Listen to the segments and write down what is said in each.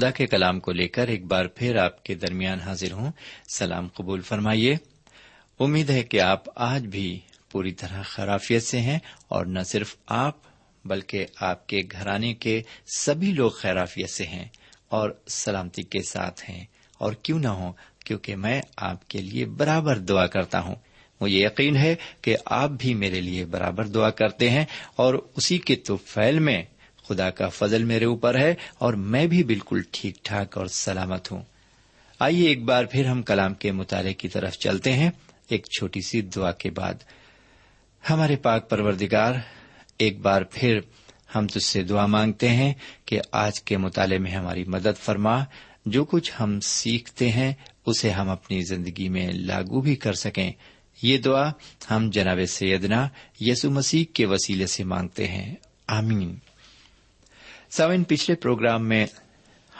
خدا کے کلام کو لے کر ایک بار پھر آپ کے درمیان حاضر ہوں۔ سلام قبول فرمائیے۔ امید ہے کہ آپ آج بھی پوری طرح خرافیت سے ہیں اور نہ صرف آپ بلکہ آپ کے گھرانے کے سبھی لوگ خیرافیت سے ہیں اور سلامتی کے ساتھ ہیں۔ اور کیوں نہ ہو کیونکہ میں آپ کے لیے برابر دعا کرتا ہوں۔ مجھے یقین ہے کہ آپ بھی میرے لیے برابر دعا کرتے ہیں اور اسی کے تو فیل میں خدا کا فضل میرے اوپر ہے اور میں بھی بالکل ٹھیک ٹھاک اور سلامت ہوں۔ آئیے ایک بار پھر ہم کلام کے مطالعے کی طرف چلتے ہیں، ایک چھوٹی سی دعا کے بعد۔ ہمارے پاک پروردگار، ایک بار پھر ہم تجھ سے دعا مانگتے ہیں کہ آج کے مطالعے میں ہماری مدد فرما۔ جو کچھ ہم سیکھتے ہیں، اسے ہم اپنی زندگی میں لاگو بھی کر سکیں۔ یہ دعا ہم جناب سیدنا یسو مسیح کے وسیلے سے مانگتے ہیں۔ آمین۔ سوئن پچھلے پروگرام میں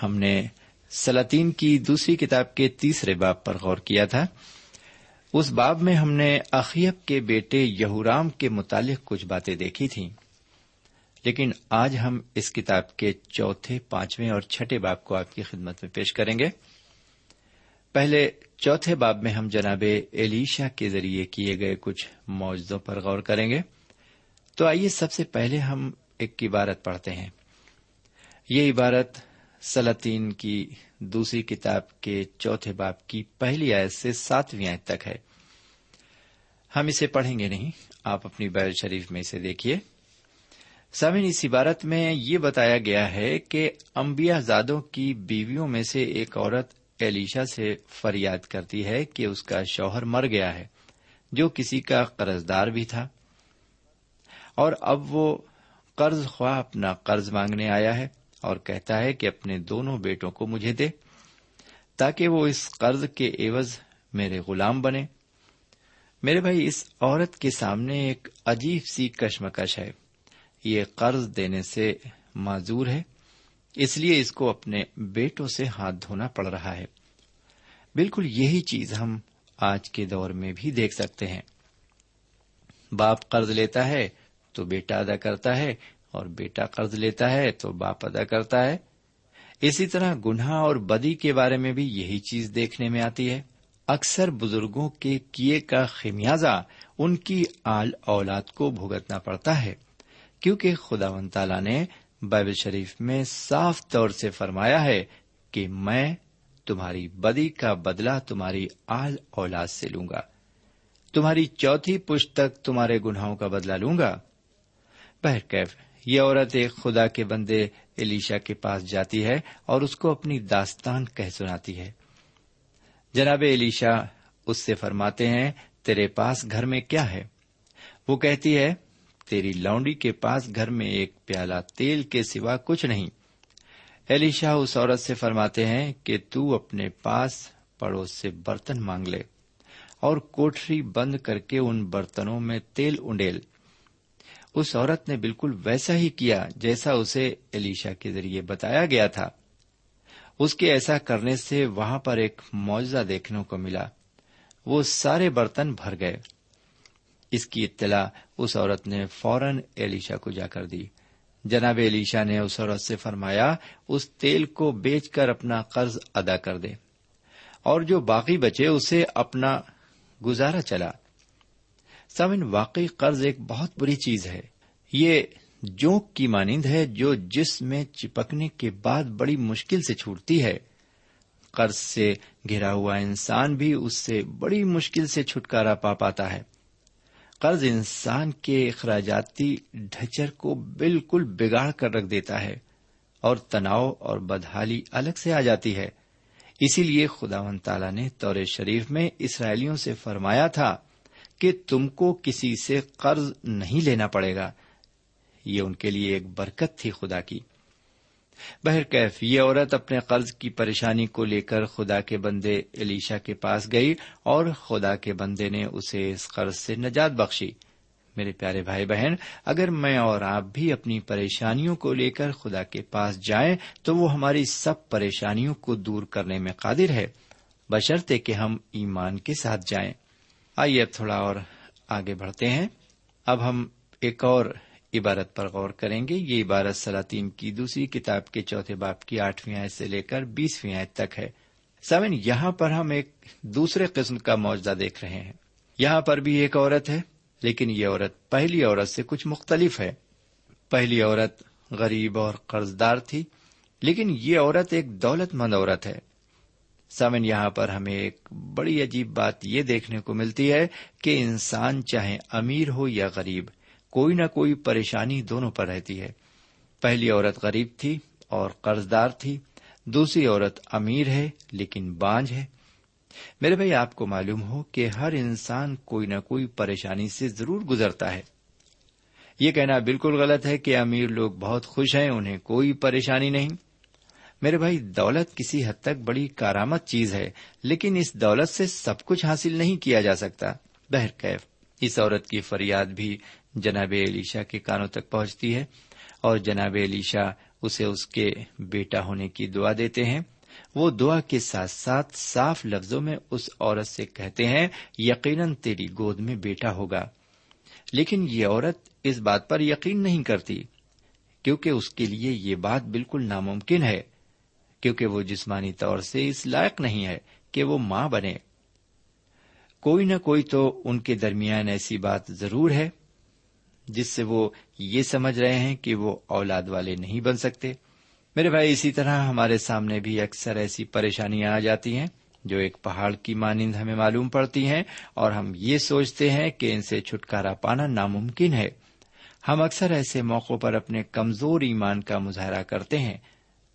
ہم نے سلاطین کی دوسری کتاب کے تیسرے باپ پر غور کیا تھا۔ اس باب میں ہم نے اخیب کے بیٹے یہورام کے متعلق کچھ باتیں دیکھی تھیں۔ لیکن آج ہم اس کتاب کے چوتھے، پانچویں اور چھٹے باب کو آپ کی خدمت میں پیش کریں گے۔ پہلے چوتھے باب میں ہم جناب ایلیشا کے ذریعے کیے گئے کچھ معجزوں پر غور کریں گے۔ تو آئیے سب سے پہلے ہم ایک عبارت پڑھتے ہیں۔ یہ عبارت سلاطین کی دوسری کتاب کے چوتھے باپ کی پہلی آیت سے ساتویں آیت تک ہے۔ ہم اسے پڑھیں گے نہیں، آپ اپنی بیل شریف میں اسے دیکھیے۔ سامن اس عبارت میں یہ بتایا گیا ہے کہ انبیاء زادوں کی بیویوں میں سے ایک عورت ایلیشا سے فریاد کرتی ہے کہ اس کا شوہر مر گیا ہے، جو کسی کا قرض دار بھی تھا۔ اور اب وہ قرض خواہ اپنا قرض مانگنے آیا ہے۔ اور کہتا ہے کہ اپنے دونوں بیٹوں کو مجھے دے تاکہ وہ اس قرض کے عوض میرے غلام بنے۔ میرے بھائی، اس عورت کے سامنے ایک عجیب سی کشمکش ہے۔ یہ قرض دینے سے معذور ہے، اس لیے اس کو اپنے بیٹوں سے ہاتھ دھونا پڑ رہا ہے۔ بالکل یہی چیز ہم آج کے دور میں بھی دیکھ سکتے ہیں۔ باپ قرض لیتا ہے تو بیٹا ادا کرتا ہے اور بیٹا قرض لیتا ہے تو باپ ادا کرتا ہے۔ اسی طرح گناہ اور بدی کے بارے میں بھی یہی چیز دیکھنے میں آتی ہے۔ اکثر بزرگوں کے کیے کا خمیازہ ان کی آل اولاد کو بھگتنا پڑتا ہے، کیونکہ خدا و تعالی نے بائبل شریف میں صاف طور سے فرمایا ہے کہ میں تمہاری بدی کا بدلہ تمہاری آل اولاد سے لوں گا۔ تمہاری چوتھی پشت تک تمہارے گناہوں کا بدلہ لوں گا۔ بہرکیف یہ عورت ایک خدا کے بندے الیشا کے پاس جاتی ہے اور اس کو اپنی داستان کہہ سناتی ہے۔ جناب الیشا اس سے فرماتے ہیں، تیرے پاس گھر میں کیا ہے؟ وہ کہتی ہے، تیری لونڈی کے پاس گھر میں ایک پیالہ تیل کے سوا کچھ نہیں۔ ایلیشا اس عورت سے فرماتے ہیں کہ تو اپنے پاس پڑوس سے برتن مانگ لے اور کوٹری بند کر کے ان برتنوں میں تیل انڈیل۔ اس عورت نے بالکل ویسا ہی کیا جیسا اسے ایلیشا کے ذریعے بتایا گیا تھا۔ اس کے ایسا کرنے سے وہاں پر ایک معاوضہ دیکھنے کو ملا۔ وہ سارے برتن بھر گئے۔ اس کی اطلاع اس عورت نے فوراً ایلیشا کو جا کر دی۔ جناب ایلیشا نے اس عورت سے فرمایا، اس تیل کو بیچ کر اپنا قرض ادا کر دے۔ اور جو باقی بچے، اسے اپنا گزارا چلا۔ سمن واقعی قرض ایک بہت بری چیز ہے۔ یہ جوک کی مانند ہے جو جس میں چپکنے کے بعد بڑی مشکل سے چھوٹتی ہے۔ قرض سے گھرا ہوا انسان بھی اس سے بڑی مشکل سے چھٹکارا پا پاتا ہے۔ قرض انسان کے اخراجاتی ڈھچر کو بالکل بگاڑ کر رکھ دیتا ہے اور تناؤ اور بدحالی الگ سے آ جاتی ہے۔ اسی لیے خدا و تعالی نے طور شریف میں اسرائیلیوں سے فرمایا تھا کہ تم کو کسی سے قرض نہیں لینا پڑے گا۔ یہ ان کے لیے ایک برکت تھی خدا کی۔ بہرکیف یہ عورت اپنے قرض کی پریشانی کو لے کر خدا کے بندے علیشا کے پاس گئی اور خدا کے بندے نے اسے اس قرض سے نجات بخشی۔ میرے پیارے بھائی بہن، اگر میں اور آپ بھی اپنی پریشانیوں کو لے کر خدا کے پاس جائیں، تو وہ ہماری سب پریشانیوں کو دور کرنے میں قادر ہے۔ بشرطے کہ ہم ایمان کے ساتھ جائیں۔ آئیے اب تھوڑا اور آگے بڑھتے ہیں۔ اب ہم ایک اور عبارت پر غور کریں گے۔ یہ عبارت سلاطین کی دوسری کتاب کے چوتھے باپ کی آٹھویں آیت سے لے کر بیسویں آیت تک ہے۔ سیون یہاں پر ہم ایک دوسرے قسم کا معاوضہ دیکھ رہے ہیں۔ یہاں پر بھی ایک عورت ہے، لیکن یہ عورت پہلی عورت سے کچھ مختلف ہے۔ پہلی عورت غریب اور قرض دار تھی، لیکن یہ عورت ایک دولت مند عورت ہے۔ سمن یہاں پر ہمیں ایک بڑی عجیب بات یہ دیکھنے کو ملتی ہے کہ انسان چاہے امیر ہو یا غریب، کوئی نہ کوئی پریشانی دونوں پر رہتی ہے۔ پہلی عورت غریب تھی اور قرض دار تھی، دوسری عورت امیر ہے لیکن بانج ہے۔ میرے بھائی، آپ کو معلوم ہو کہ ہر انسان کوئی نہ کوئی پریشانی سے ضرور گزرتا ہے۔ یہ کہنا بالکل غلط ہے کہ امیر لوگ بہت خوش ہیں، انہیں کوئی پریشانی نہیں۔ میرے بھائی، دولت کسی حد تک بڑی کارآمد چیز ہے، لیکن اس دولت سے سب کچھ حاصل نہیں کیا جا سکتا۔ بہرکیف اس عورت کی فریاد بھی جناب علیشا کے کانوں تک پہنچتی ہے اور جناب علیشا اسے اس کے بیٹا ہونے کی دعا دیتے ہیں۔ وہ دعا کے ساتھ ساتھ صاف لفظوں میں اس عورت سے کہتے ہیں، یقیناً تیری گود میں بیٹا ہوگا لیکن یہ عورت اس بات پر یقین نہیں کرتی، کیونکہ اس کے لیے یہ بات بالکل ناممکن ہے۔ کیونکہ وہ جسمانی طور سے اس لائق نہیں ہے کہ وہ ماں بنے۔ کوئی نہ کوئی تو ان کے درمیان ایسی بات ضرور ہے، جس سے وہ یہ سمجھ رہے ہیں کہ وہ اولاد والے نہیں بن سکتے۔ میرے بھائی، اسی طرح ہمارے سامنے بھی اکثر ایسی پریشانیاں آ جاتی ہیں جو ایک پہاڑ کی مانند ہمیں معلوم پڑتی ہیں اور ہم یہ سوچتے ہیں کہ ان سے چھٹکارا پانا ناممکن ہے۔ ہم اکثر ایسے موقعوں پر اپنے کمزور ایمان کا مظاہرہ کرتے ہیں،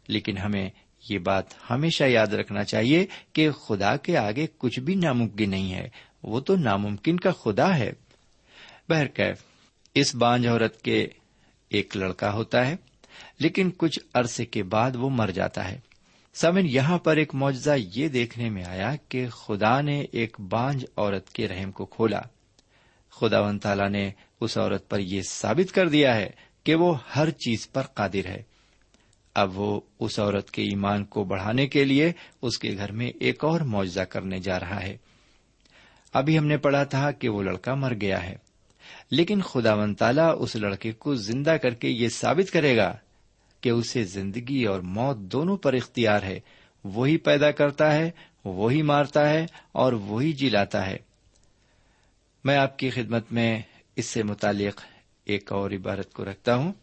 لیکن ہمیں یہ بات ہمیشہ یاد رکھنا چاہیے کہ خدا کے آگے کچھ بھی ناممکن نہیں ہے۔ وہ تو ناممکن کا خدا ہے۔ بہرکیف اس بانج عورت کے ایک لڑکا ہوتا ہے، لیکن کچھ عرصے کے بعد وہ مر جاتا ہے۔ سمن یہاں پر ایک معجزہ یہ دیکھنے میں آیا کہ خدا نے ایک بانج عورت کے رحم کو کھولا۔ خدا و تعالی نے اس عورت پر یہ ثابت کر دیا ہے کہ وہ ہر چیز پر قادر ہے۔ اب وہ اس عورت کے ایمان کو بڑھانے کے لیے اس کے گھر میں ایک اور معجزہ کرنے جا رہا ہے۔ ابھی ہم نے پڑھا تھا کہ وہ لڑکا مر گیا ہے۔ لیکن خدا و تعالی اس لڑکے کو زندہ کر کے یہ ثابت کرے گا کہ اسے زندگی اور موت دونوں پر اختیار ہے۔ وہی پیدا کرتا ہے، وہی مارتا ہے اور وہی جلاتا ہے۔ میں آپ کی خدمت میں اس سے متعلق ایک اور عبارت کو رکھتا ہوں۔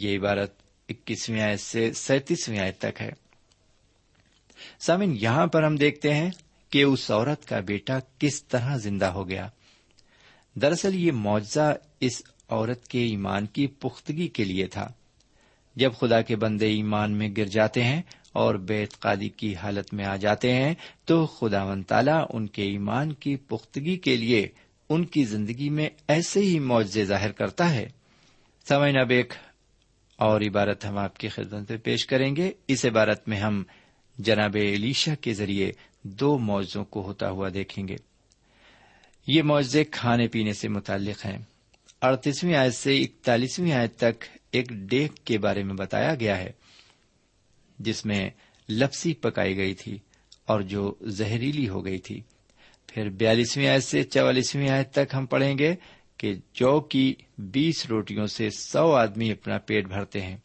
یہ عبارت اکیسویں آیت سے سینتیسویں آیت تک ہے۔ سامن یہاں پر ہم دیکھتے ہیں کہ اس عورت کا بیٹا کس طرح زندہ ہو گیا۔ دراصل یہ معاوضہ اس عورت کے ایمان کی پختگی کے لیے تھا۔ جب خدا کے بندے ایمان میں گر جاتے ہیں اور بے اعتقادی کی حالت میں آ جاتے ہیں، تو خدا و تعالی ان کے ایمان کی پختگی کے لیے ان کی زندگی میں ایسے ہی معاوضے ظاہر کرتا ہے۔ سمعین اب ایک اور عبارت ہم آپ کی خدمت میں پیش کریں گے۔ اس عبارت میں ہم جناب علیشا کے ذریعے دو موضوع کو ہوتا ہوا دیکھیں گے۔ یہ معاوضے کھانے پینے سے متعلق ہیں۔ اڑتیسویں آیت سے اکتالیسویں آیت تک ایک ڈیک کے بارے میں بتایا گیا ہے، جس میں لپسی پکائی گئی تھی اور جو زہریلی ہو گئی تھی۔ پھر بیالیسویں آیت سے چوالیسویں آیت تک ہم پڑھیں گے۔ کہ جو کی بیس روٹیوں سے سو آدمی اپنا پیٹ بھرتے ہیں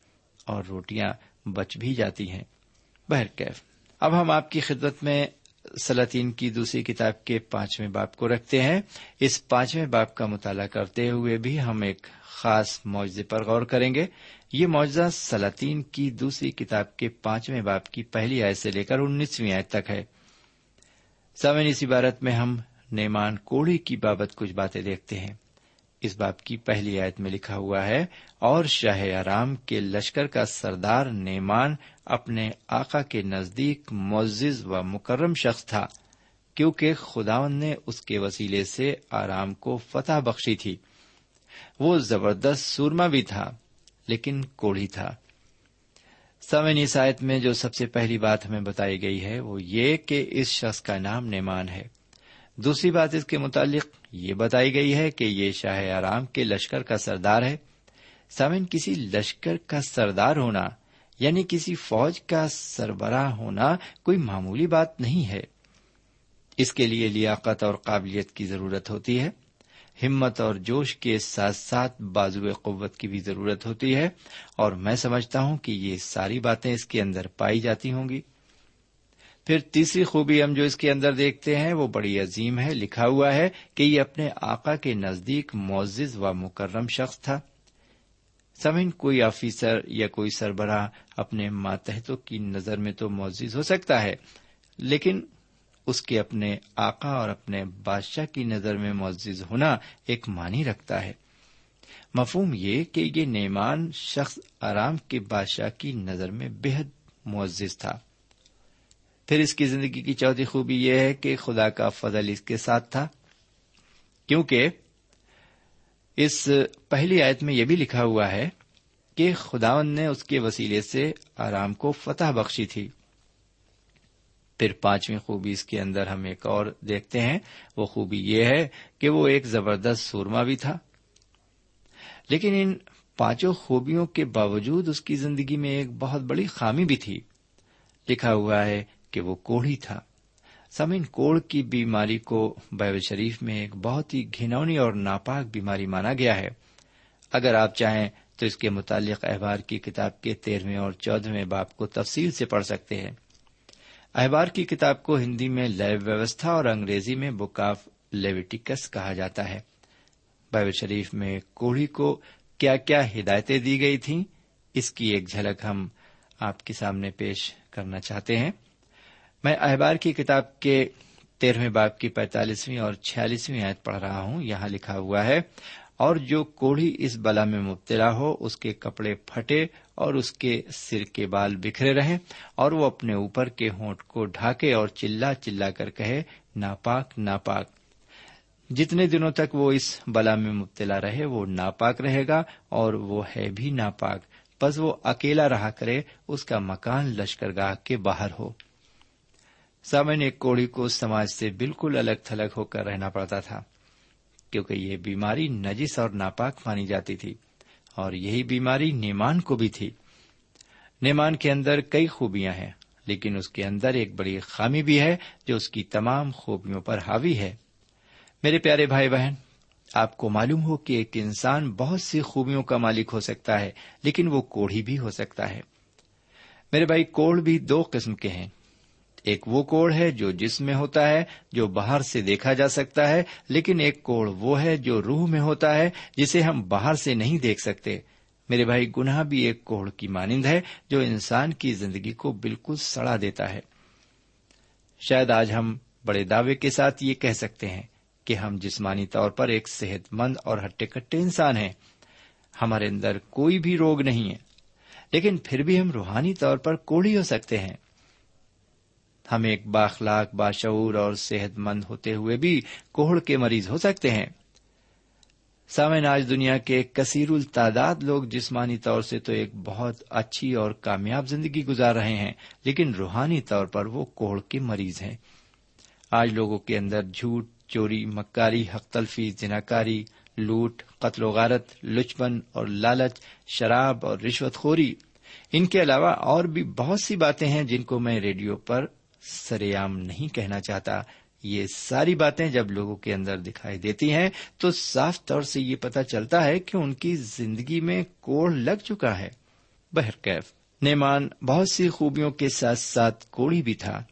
اور روٹیاں بچ بھی جاتی ہیں۔ بہرکیف اب ہم آپ کی خدمت میں سلاطین کی دوسری کتاب کے پانچویں باپ کو رکھتے ہیں۔ اس پانچویں باپ کا مطالعہ کرتے ہوئے بھی ہم ایک خاص معاوضے پر غور کریں گے۔ یہ معاوضہ سلاطین کی دوسری کتاب کے پانچویں باپ کی پہلی آیت سے لے کر انیسویں آیت تک ہے۔ سمن اس عبارت میں ہم نیمان کوڑے کی بابت کچھ باتیں دیکھتے ہیں۔ اس باپ کی پہلی آیت میں لکھا ہوا ہے، اور شاہ آرام کے لشکر کا سردار نیمان اپنے آقا کے نزدیک معزز و مکرم شخص تھا، کیونکہ خداون نے اس کے وسیلے سے آرام کو فتح بخشی تھی۔ وہ زبردست سورما بھی تھا، لیکن کوڑی تھا۔ سمن عیسائیت میں جو سب سے پہلی بات ہمیں بتائی گئی ہے، وہ یہ کہ اس شخص کا نام نیمان ہے۔ دوسری بات اس کے متعلق یہ بتائی گئی ہے کہ یہ شاہ آرام کے لشکر کا سردار ہے۔ سمن کسی لشکر کا سردار ہونا یعنی کسی فوج کا سربراہ ہونا کوئی معمولی بات نہیں ہے۔ اس کے لیے لیاقت اور قابلیت کی ضرورت ہوتی ہے۔ ہمت اور جوش کے ساتھ ساتھ بازو قوت کی بھی ضرورت ہوتی ہے۔ اور میں سمجھتا ہوں کہ یہ ساری باتیں اس کے اندر پائی جاتی ہوں گی۔ پھر تیسری خوبی ہم جو اس کے اندر دیکھتے ہیں، وہ بڑی عظیم ہے۔ لکھا ہوا ہے کہ یہ اپنے آقا کے نزدیک معزز و مکرم شخص تھا۔ سمن کوئی آفیسر یا کوئی سربراہ اپنے ماتحتوں کی نظر میں تو معزز ہو سکتا ہے، لیکن اس کے اپنے آقا اور اپنے بادشاہ کی نظر میں معزز ہونا ایک معنی رکھتا ہے۔ مفہوم یہ کہ یہ نیمان شخص آرام کے بادشاہ کی نظر میں بے حد معزز تھا۔ پھر اس کی زندگی کی چوتھی خوبی یہ ہے کہ خدا کا فضل اس کے ساتھ تھا، کیونکہ اس پہلی آیت میں یہ بھی لکھا ہوا ہے کہ خداون نے اس کے وسیلے سے آرام کو فتح بخشی تھی۔ پھر پانچویں خوبی اس کے اندر ہم ایک اور دیکھتے ہیں، وہ خوبی یہ ہے کہ وہ ایک زبردست سورما بھی تھا۔ لیکن ان پانچوں خوبیوں کے باوجود اس کی زندگی میں ایک بہت بڑی خامی بھی تھی۔ لکھا ہوا ہے کہ وہ کوڑھی تھا۔ سمن کوڑ کی بیماری کو بیب شریف میں ایک بہت ہی گھنونی اور ناپاک بیماری مانا گیا ہے۔ اگر آپ چاہیں تو اس کے متعلق احبار کی کتاب کے تیرہویں اور چودہویں باپ کو تفصیل سے پڑھ سکتے ہیں۔ احبار کی کتاب کو ہندی میں لیو ویوستھا اور انگریزی میں بک آف لیویٹیکس کہا جاتا ہے۔ بائبل شریف میں کوڑھی کو کیا کیا ہدایتیں دی گئی تھیں، اس کی ایک جھلک ہم آپ کے سامنے پیش کرنا چاہتے ہیں۔ میں احبار کی کتاب کے تیرہویں باپ کی پینتالیسویں اور چھیالیسویں آیت پڑھ رہا ہوں۔ یہاں لکھا ہوا ہے، اور جو کوڑھی اس بلا میں مبتلا ہو، اس کے کپڑے پھٹے اور اس کے سر کے بال بکھرے رہیں، اور وہ اپنے اوپر کے ہونٹ کو ڈھاکے اور چلا چلا کر کہے، ناپاک ناپاک۔ جتنے دنوں تک وہ اس بلا میں مبتلا رہے، وہ ناپاک رہے گا، اور وہ ہے بھی ناپاک۔ بس وہ اکیلا رہا کرے، اس کا مکان لشکر گاہ کے باہر ہو۔ سامن ایک کوڑی کو سماج سے بالکل الگ تھلگ ہو کر رہنا پڑتا تھا، کیونکہ یہ بیماری نجس اور ناپاک مانی جاتی تھی، اور یہی بیماری نیمان کو بھی تھی۔ نیمان کے اندر کئی خوبیاں ہیں، لیکن اس کے اندر ایک بڑی خامی بھی ہے جو اس کی تمام خوبیوں پر حاوی ہے۔ میرے پیارے بھائی بہن، آپ کو معلوم ہو کہ ایک انسان بہت سی خوبیوں کا مالک ہو سکتا ہے، لیکن وہ کوڑھی بھی ہو سکتا ہے۔ میرے بھائی، کوڑ بھی دو قسم کے ہیں۔ ایک وہ کوڑ ہے جو جسم میں ہوتا ہے، جو باہر سے دیکھا جا سکتا ہے، لیکن ایک کوڑ وہ ہے جو روح میں ہوتا ہے، جسے ہم باہر سے نہیں دیکھ سکتے۔ میرے بھائی، گناہ بھی ایک کوڑ کی مانند ہے، جو انسان کی زندگی کو بالکل سڑا دیتا ہے۔ شاید آج ہم بڑے دعوے کے ساتھ یہ کہہ سکتے ہیں کہ ہم جسمانی طور پر ایک صحت مند اور ہٹے کٹے انسان ہیں۔ ہمارے اندر کوئی بھی روگ نہیں ہے، لیکن پھر بھی ہم روحانی طور پر کوڑی ہو سکتے ہیں۔ ہم ایک باخلاق باشعور اور صحت مند ہوتے ہوئے بھی کوہڑ کے مریض ہو سکتے ہیں۔ سامن آج دنیا کے کثیر التعداد لوگ جسمانی طور سے تو ایک بہت اچھی اور کامیاب زندگی گزار رہے ہیں، لیکن روحانی طور پر وہ کوڑ کے مریض ہیں۔ آج لوگوں کے اندر جھوٹ، چوری، مکاری، حق تلفی جناکاری لوٹ، قتل و غارت، لچپن اور لالچ، شراب اور رشوت خوری۔ ان کے علاوہ اور بھی بہت سی باتیں ہیں جن کو میں ریڈیو پر سر عام نہیں کہنا چاہتا۔ یہ ساری باتیں جب لوگوں کے اندر دکھائی دیتی ہیں، تو صاف طور سے یہ پتا چلتا ہے کہ ان کی زندگی میں کوڑ لگ چکا ہے۔ بہرکیف نیمان بہت سی خوبیوں کے ساتھ ساتھ کوڑی بھی تھا،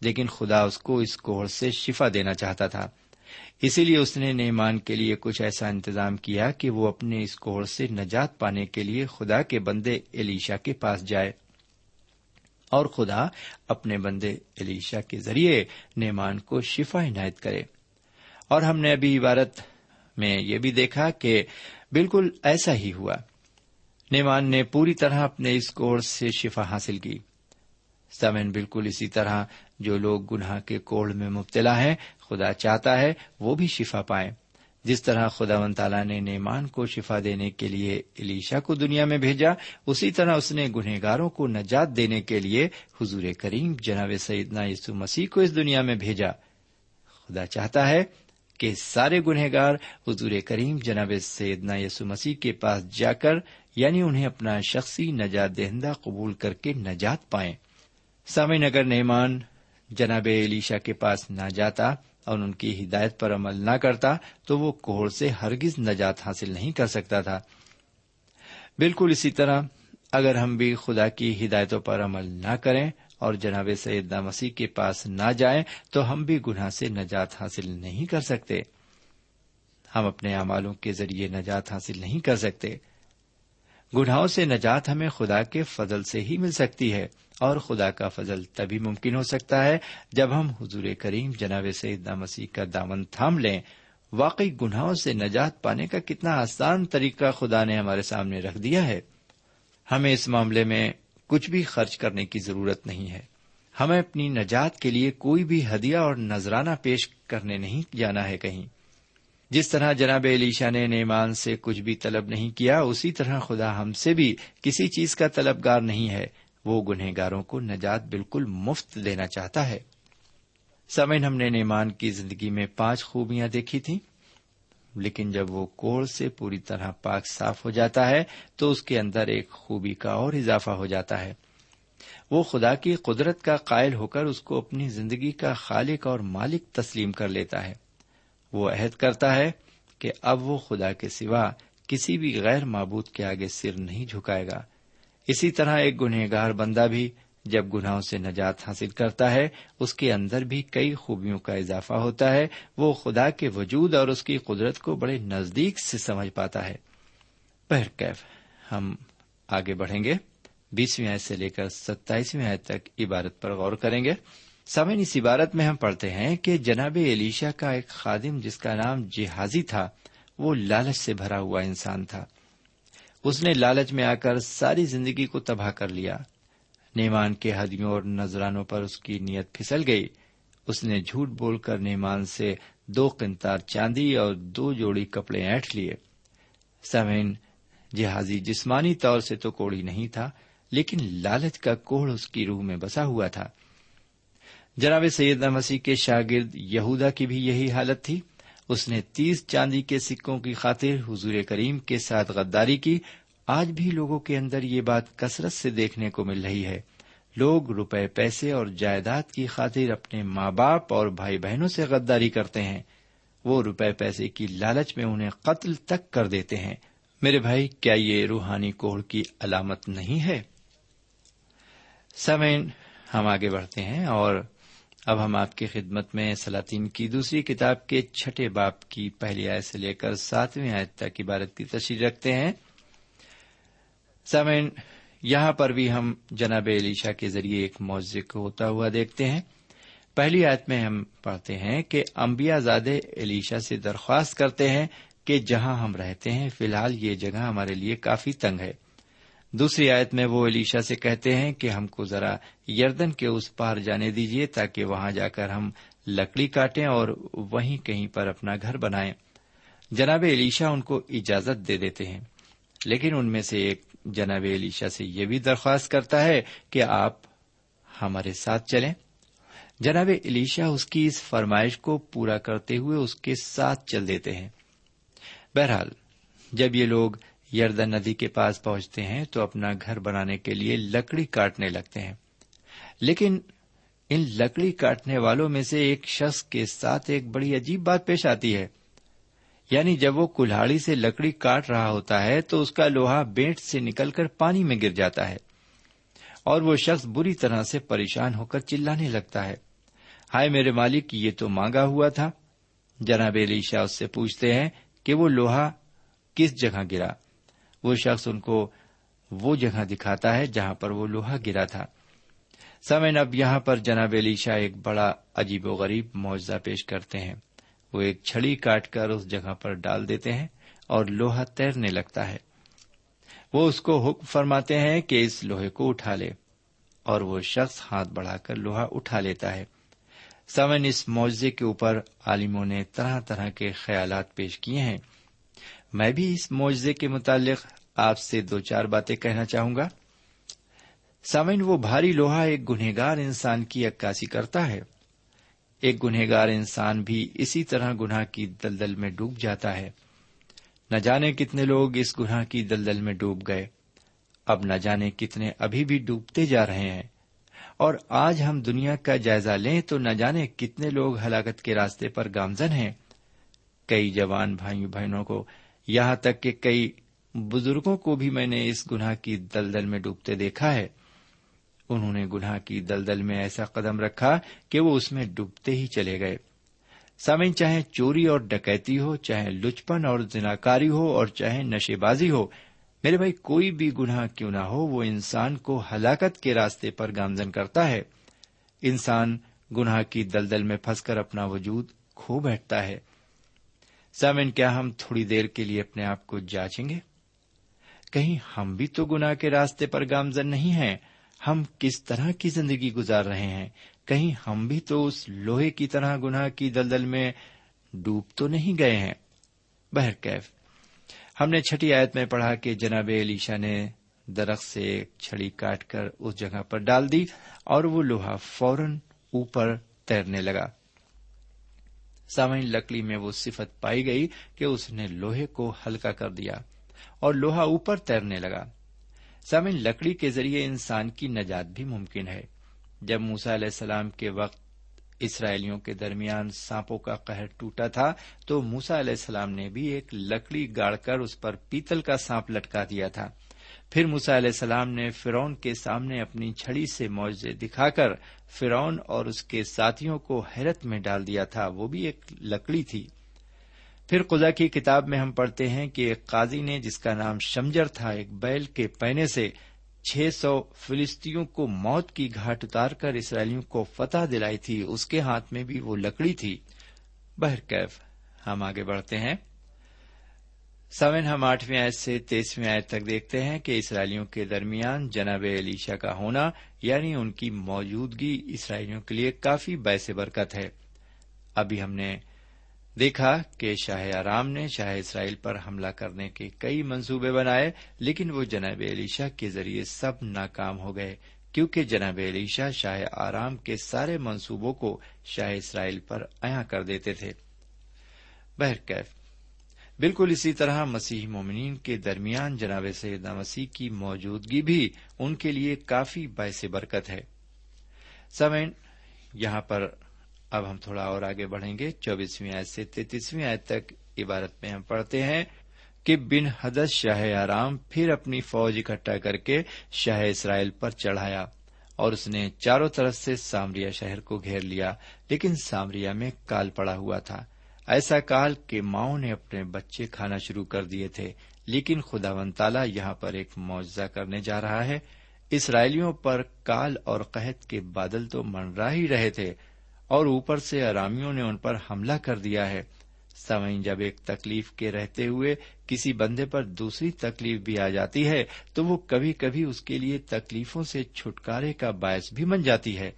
لیکن خدا اس کو اس کوڑ سے شفا دینا چاہتا تھا۔ اسی لیے اس نے نیمان کے لیے کچھ ایسا انتظام کیا کہ وہ اپنے اس کوڑ سے نجات پانے کے لیے خدا کے بندے علیشا کے پاس جائے۔ اور خدا اپنے بندے علیشا کے ذریعے نیمان کو شفا عنایت کرے۔ اور ہم نے ابھی عبارت میں یہ بھی دیکھا کہ بالکل ایسا ہی ہوا۔ نیمان نے پوری طرح اپنے اس کورس سے شفا حاصل کی۔ سمن بالکل اسی طرح جو لوگ گناہ کے کوڑ میں مبتلا ہیں، خدا چاہتا ہے وہ بھی شفا پائیں۔ جس طرح خدا و تعالیٰ نے نیمان کو شفا دینے کے لیے علیشا کو دنیا میں بھیجا، اسی طرح اس نے گنہگاروں کو نجات دینے کے لیے حضور کریم جناب سیدنا یسو مسیح کو اس دنیا میں بھیجا۔ خدا چاہتا ہے کہ سارے گنہگار حضور کریم جناب سیدنا یسو مسیح کے پاس جا کر یعنی انہیں اپنا شخصی نجات دہندہ قبول کر کے نجات پائیں۔ سامع نگر نعمان جناب علیشا کے پاس نہ جاتا اور ان کی ہدایت پر عمل نہ کرتا تو وہ کوہڑ سے ہرگز نجات حاصل نہیں کر سکتا تھا۔ بالکل اسی طرح اگر ہم بھی خدا کی ہدایتوں پر عمل نہ کریں اور جناب سیدنا مسیح کے پاس نہ جائیں تو ہم بھی گناہ سے نجات حاصل نہیں کر سکتے۔ ہم اپنے اعمالوں کے ذریعے نجات حاصل نہیں کر سکتے۔ گناہوں سے نجات ہمیں خدا کے فضل سے ہی مل سکتی ہے۔ اور خدا کا فضل تبھی ممکن ہو سکتا ہے جب ہم حضور کریم جناب سیدنا مسیح کا دامن تھام لیں۔ واقعی گناہوں سے نجات پانے کا کتنا آسان طریقہ خدا نے ہمارے سامنے رکھ دیا ہے۔ ہمیں اس معاملے میں کچھ بھی خرچ کرنے کی ضرورت نہیں ہے۔ ہمیں اپنی نجات کے لیے کوئی بھی ہدیہ اور نذرانہ پیش کرنے نہیں جانا ہے کہیں۔ جس طرح جناب علیشا نے نیمان سے کچھ بھی طلب نہیں کیا، اسی طرح خدا ہم سے بھی کسی چیز کا طلبگار نہیں ہے۔ وہ گنہگاروں کو نجات بالکل مفت دینا چاہتا ہے۔ سمین ہم نے نیمان کی زندگی میں پانچ خوبیاں دیکھی تھیں، لیکن جب وہ کوڑ سے پوری طرح پاک صاف ہو جاتا ہے، تو اس کے اندر ایک خوبی کا اور اضافہ ہو جاتا ہے۔ وہ خدا کی قدرت کا قائل ہو کر اس کو اپنی زندگی کا خالق اور مالک تسلیم کر لیتا ہے۔ وہ عہد کرتا ہے کہ اب وہ خدا کے سوا کسی بھی غیر معبود کے آگے سر نہیں جھکائے گا۔ اسی طرح ایک گنہگار بندہ بھی جب گناہوں سے نجات حاصل کرتا ہے، اس کے اندر بھی کئی خوبیوں کا اضافہ ہوتا ہے۔ وہ خدا کے وجود اور اس کی قدرت کو بڑے نزدیک سے سمجھ پاتا ہے۔ کیف، ہم آگے بڑھیں گے۔ بیسویں آیت سے لے کر ستائیسویں آیت تک عبارت پر غور کریں گے۔ سمن اس عبارت میں ہم پڑھتے ہیں کہ جناب علیشا کا ایک خادم جس کا نام جہازی تھا، وہ لالچ سے بھرا ہوا انسان تھا۔ اس نے لالچ میں آ کر ساری زندگی کو تباہ کر لیا۔ نیمان کے ہدیوں اور نذرانوں پر اس کی نیت پھسل گئی۔ اس نے جھوٹ بول کر نیمان سے دو قنتار چاندی اور دو جوڑی کپڑے اینٹ لیے۔ سمین جہازی جسمانی طور سے تو کوڑی نہیں تھا، لیکن لالچ کا کوڑ اس کی روح میں بسا ہوا تھا۔ جناب سید مسیح کے شاگرد یہودا کی بھی یہی حالت تھی۔ اس نے تیس چاندی کے سکوں کی خاطر حضور کریم کے ساتھ غداری کی۔ آج بھی لوگوں کے اندر یہ بات کثرت سے دیکھنے کو مل رہی ہے۔ لوگ روپے، پیسے اور جائیداد کی خاطر اپنے ماں باپ اور بھائی بہنوں سے غداری کرتے ہیں۔ وہ روپے، پیسے کی لالچ میں انہیں قتل تک کر دیتے ہیں۔ میرے بھائی، کیا یہ روحانی کوڑ کی علامت نہیں ہے؟ سمین ہم آگے بڑھتے ہیں اور اب ہم آپ کی خدمت میں سلاطین کی دوسری کتاب کے چھٹے باپ کی پہلی آیت سے لے کر ساتویں آیت تک عبارت کی تشریح رکھتے ہیں۔ سمین یہاں پر بھی ہم جناب علیشا کے ذریعے ایک معذے کو ہوتا ہوا دیکھتے ہیں۔ پہلی آیت میں ہم پڑھتے ہیں کہ امبیا زاد علیشا سے درخواست کرتے ہیں کہ جہاں ہم رہتے ہیں، فی الحال یہ جگہ ہمارے لیے کافی تنگ ہے۔ دوسری آیت میں وہ علیشا سے کہتے ہیں کہ ہم کو ذرا یردن کے اس پار جانے دیجیے تاکہ وہاں جا کر ہم لکڑی کاٹیں اور وہیں کہیں پر اپنا گھر بنائیں۔ جناب علیشا ان کو اجازت دے دیتے ہیں، لیکن ان میں سے ایک جناب علیشا سے یہ بھی درخواست کرتا ہے کہ آپ ہمارے ساتھ چلیں۔ جناب علیشا اس کی اس فرمائش کو پورا کرتے ہوئے اس کے ساتھ چل دیتے ہیں۔ بہرحال، جب یہ لوگ یردن ندی کے پاس پہنچتے ہیں تو اپنا گھر بنانے کے لیے لکڑی کاٹنے لگتے ہیں۔ لیکن ان لکڑی کاٹنے والوں میں سے ایک شخص کے ساتھ ایک بڑی عجیب بات پیش آتی ہے۔ یعنی جب وہ کلاڑی سے لکڑی کاٹ رہا ہوتا ہے تو اس کا لوہا بیٹ سے نکل کر پانی میں گر جاتا ہے اور وہ شخص بری طرح سے پریشان ہو کر چلانے لگتا ہے۔ ہائے میرے مالک، یہ تو مانگا ہوا تھا۔ جناب علیشا اس سے پوچھتے ہیں کہ وہ لوہا کس جگہ گرا؟ وہ شخص ان کو وہ جگہ دکھاتا ہے جہاں پر وہ لوہا گرا تھا۔ سمین اب یہاں پر جناب علی شاہ ایک بڑا عجیب و غریب معاوضہ پیش کرتے ہیں۔ وہ ایک چھڑی کاٹ کر اس جگہ پر ڈال دیتے ہیں اور لوہا تیرنے لگتا ہے۔ وہ اس کو حکم فرماتے ہیں کہ اس لوہے کو اٹھا لے اور وہ شخص ہاتھ بڑھا کر لوہا اٹھا لیتا ہے۔ سمن اس معاوضے کے اوپر عالموں نے طرح طرح کے خیالات پیش کیے ہیں۔ میں بھی اس معاوضے کے متعلق آپ سے دو چار باتیں کہنا چاہوں گا۔ سامن وہ بھاری لوہا ایک گنہگار انسان کی عکاسی کرتا ہے۔ ایک گنہگار انسان بھی اسی طرح گناہ کی دلدل میں ڈوب جاتا ہے۔ نہ جانے کتنے لوگ اس گناہ کی دلدل میں ڈوب گئے۔ اب نہ جانے کتنے ابھی بھی ڈوبتے جا رہے ہیں۔ اور آج ہم دنیا کا جائزہ لیں تو نہ جانے کتنے لوگ ہلاکت کے راستے پر گامزن ہیں۔ کئی جوان بھائیوں بہنوں کو یہاں تک کہ کئی بزرگوں کو بھی میں نے اس گناہ کی دلدل میں ڈوبتے دیکھا ہے۔ انہوں نے گناہ کی دلدل میں ایسا قدم رکھا کہ وہ اس میں ڈوبتے ہی چلے گئے۔ سامن چاہے چوری اور ڈکیتی ہو، چاہے لچپن اور زناکاری ہو، اور چاہے نشے بازی ہو، میرے بھائی، کوئی بھی گناہ کیوں نہ ہو، وہ انسان کو ہلاکت کے راستے پر گامزن کرتا ہے۔ انسان گناہ کی دلدل میں پھنس کر اپنا وجود کھو بیٹھتا ہے۔ سامن کیا ہم تھوڑی دیر کے لیے اپنے آپ کو جانچیں گے؟ کہیں ہم بھی تو گنا کے راستے پر گامزن نہیں ہیں۔ ہم کس طرح کی زندگی گزار رہے ہیں؟ کہیں ہم بھی تو اس لوہے کی طرح گناہ کی دلدل میں ڈوب تو نہیں گئے ہیں۔ بہرکیف ہم نے چھٹی آیت میں پڑھا کہ جناب علیشا نے درخت سے ایک چھڑی کاٹ کر اس جگہ پر ڈال دی اور وہ لوہا فوراً اوپر تیرنے لگا۔ سامعین، لکڑی میں وہ صفت پائی گئی کہ اس نے لوہے کو ہلکا کر دیا اور لوہا اوپر تیرنے لگا۔ سامن لکڑی کے ذریعے انسان کی نجات بھی ممکن ہے۔ جب موسا علیہ السلام کے وقت اسرائیلیوں کے درمیان سانپوں کا قہر ٹوٹا تھا، تو موسا علیہ السلام نے بھی ایک لکڑی گاڑ کر اس پر پیتل کا سانپ لٹکا دیا تھا۔ پھر موسا علیہ السلام نے فرون کے سامنے اپنی چھڑی سے معاوضے دکھا کر فرون اور اس کے ساتھیوں کو حیرت میں ڈال دیا تھا۔ وہ بھی ایک لکڑی تھی۔ پھر خدا کی کتاب میں ہم پڑھتے ہیں کہ ایک قاضی نے جس کا نام شمجر تھا، ایک بیل کے پینے سے چھ سو فلسطینوں کو موت کی گھاٹ اتار کر اسرائیلیوں کو فتح دلائی تھی۔ اس کے ہاتھ میں بھی وہ لکڑی تھی۔ بہرکیف، ہم آگے بڑھتے ہیں۔ سوین ہم آٹھویں آیت سے تیسویں آیت تک دیکھتے ہیں کہ اسرائیلیوں کے درمیان جناب علیشا کا ہونا یعنی ان کی موجودگی اسرائیلیوں کے لیے کافی باعث برکت ہے۔ ابھی ہم نے دیکھا کہ شاہ آرام نے شاہ اسرائیل پر حملہ کرنے کے کئی منصوبے بنائے، لیکن وہ جناب علیشا کے ذریعے سب ناکام ہو گئے، کیونکہ جناب علیشا شاہ آرام کے سارے منصوبوں کو شاہ اسرائیل پر ایا کر دیتے تھے۔ بہرکیف بالکل اسی طرح مسیح مومنین کے درمیان جناب سیدنا مسیح کی موجودگی بھی ان کے لیے کافی باعث برکت ہے۔ سمین یہاں پر اب ہم تھوڑا اور آگے بڑھیں گے۔ چوبیسویں آیت سے تینتیسویں آیت تک عبارت میں ہم پڑھتے ہیں کہ بن حدث شاہ آرام پھر اپنی فوج اکٹھا کر کے شاہ اسرائیل پر چڑھایا اور اس نے چاروں طرف سے سامریا شہر کو گھیر لیا، لیکن سامریا میں کال پڑا ہوا تھا۔ ایسا کال کہ ماؤں نے اپنے بچے کھانا شروع کر دیے تھے، لیکن خدا ون تالا یہاں پر ایک معاوضہ کرنے جا رہا ہے۔ اسرائیلیوں پر کال اور قحط کے بادل تو منڈرا ہی رہے تھے، اور اوپر سے ارامیوں نے ان پر حملہ کر دیا ہے۔ سوئن جب ایک تکلیف کے رہتے ہوئے کسی بندے پر دوسری تکلیف بھی آ جاتی ہے، تو وہ کبھی کبھی اس کے لیے تکلیفوں سے چھٹکارے کا باعث بھی بن جاتی ہے۔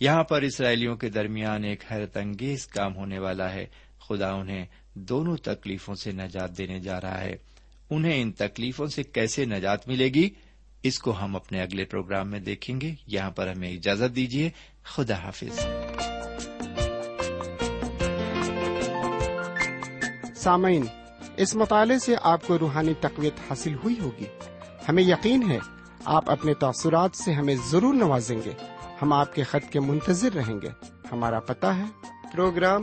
یہاں پر اسرائیلیوں کے درمیان ایک حیرت انگیز کام ہونے والا ہے۔ خدا انہیں دونوں تکلیفوں سے نجات دینے جا رہا ہے۔ انہیں ان تکلیفوں سے کیسے نجات ملے گی؟ اس کو ہم اپنے اگلے پروگرام میں دیکھیں گے۔ یہاں پر ہمیں اجازت دیجیے خدا حافظ۔ سامعین، اس مطالعے سے آپ کو روحانی تقویت حاصل ہوئی ہوگی۔ ہمیں یقین ہے، آپ اپنے تاثرات سے ہمیں ضرور نوازیں گے۔ ہم آپ کے خط کے منتظر رہیں گے۔ ہمارا پتہ ہے، پروگرام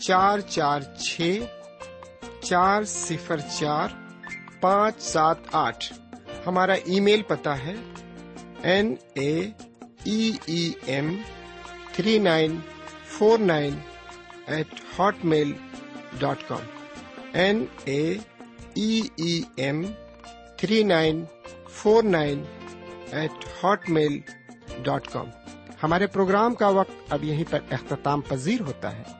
چار چار چھ، چار صفر چار، پانچ سات آٹھ۔ ہمارا ای میل پتا ہے N A E M three nine four nine eight Hotmail dot com. N A E M three nine four nine eight Hotmail dot com. ہمارے پروگرام کا وقت اب یہیں پر اختتام پذیر ہوتا ہے۔